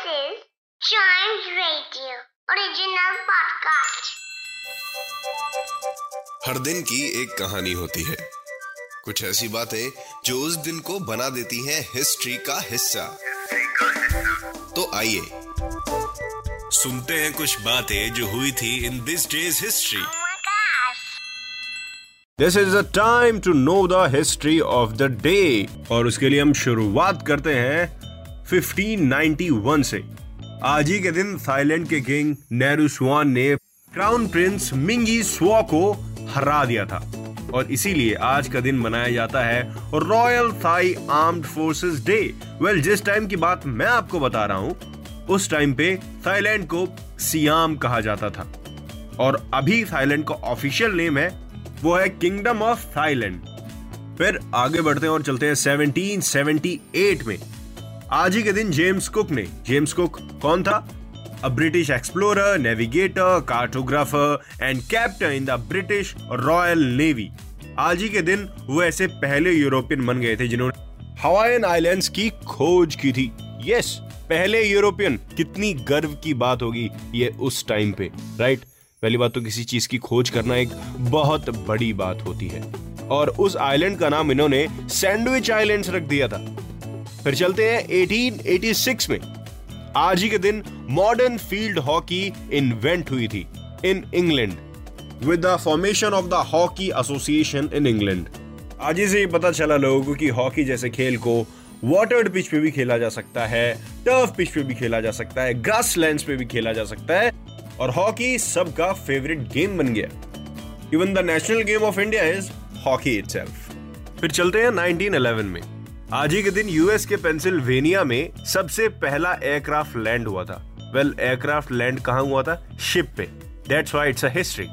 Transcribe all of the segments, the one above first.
This is Chimes Radio original podcast. हर दिन की एक कहानी होती है कुछ ऐसी बातें जो उस दिन को बना देती हैं हिस्ट्री का हिस्सा तो आइए सुनते हैं कुछ बातें जो हुई थी in this days history. This is the time to know the history of the day और उसके लिए हम शुरुआत करते हैं 1591 से। आज ही के दिन थाईलैंड के किंग नेहरू स्वान ने क्राउन प्रिंस मिंगी स्वा को हरा दिया था। और इसीलिए आज का दिन मनाया जाता है royal Thai armed forces day. Well, जिस टाइम की बात मैं आपको बता रहा हूँ, उस टाइम पे थाईलैंड को सियाम कहा जाता था। और अभी थाईलैंड का ऑफिशियल नेम है, वो है किंगडम ऑफ़ थाईलैंड। फिर आगे बढ़ते हैं और चलते हैं 1778 में। आज ही के दिन जेम्स कुक ने, जेम्स कुक कौन था? A British explorer navigator cartographer and captain in the British Royal Navy आज ही के दिन वो ऐसे पहले यूरोपियन बन गए थे जिन्होंने हवाईन आइलैंड्स की खोज की थी। यस पहले यूरोपियन कितनी गर्व की बात होगी ये उस टाइम पे राइट पहली बात तो किसी चीज़ की खोज करना एक बहुत बड़ी बात होती है। और उस आइलैंड का नाम इन्होंने सैंडविच आइलैंड्स रख दिया था। फिर चलते हैं 1886 में। आज ही के दिन मॉडर्न फ़ील्ड हॉकी इन्वेंट हुई थी in England with the formation of the hockey association in England आज ही से पता चला लोगों को कि हॉकी जैसे खेल को वाटर्ड पिच पे भी खेला जा सकता है टर्फ पिच पे भी खेला जा सकता है ग्रास लैंड पे भी खेला जा सकता है और हॉकी सबका फेवरेट गेम बन गया। Even the national game of India is hockey itself फिर चलते हैं 1911 में। आज ही के दिन यूएस के पेंसिल्वेनिया में सबसे पहला एयरक्राफ्ट लैंड हुआ था। वेल एयरक्राफ्ट लैंड कहाँ हुआ था? शिप पे। That's why it's a history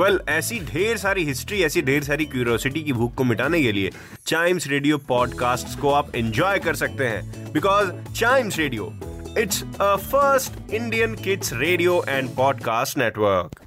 well ऐसी ढेर सारी हिस्ट्री ऐसी ढेर सारी क्यूरियोसिटी की भूख को मिटाने के लिए चाइम्स रेडियो पॉडकास्ट को आप एंजॉय कर सकते हैं। Because Chimes radio it's a first Indian kids radio and podcast network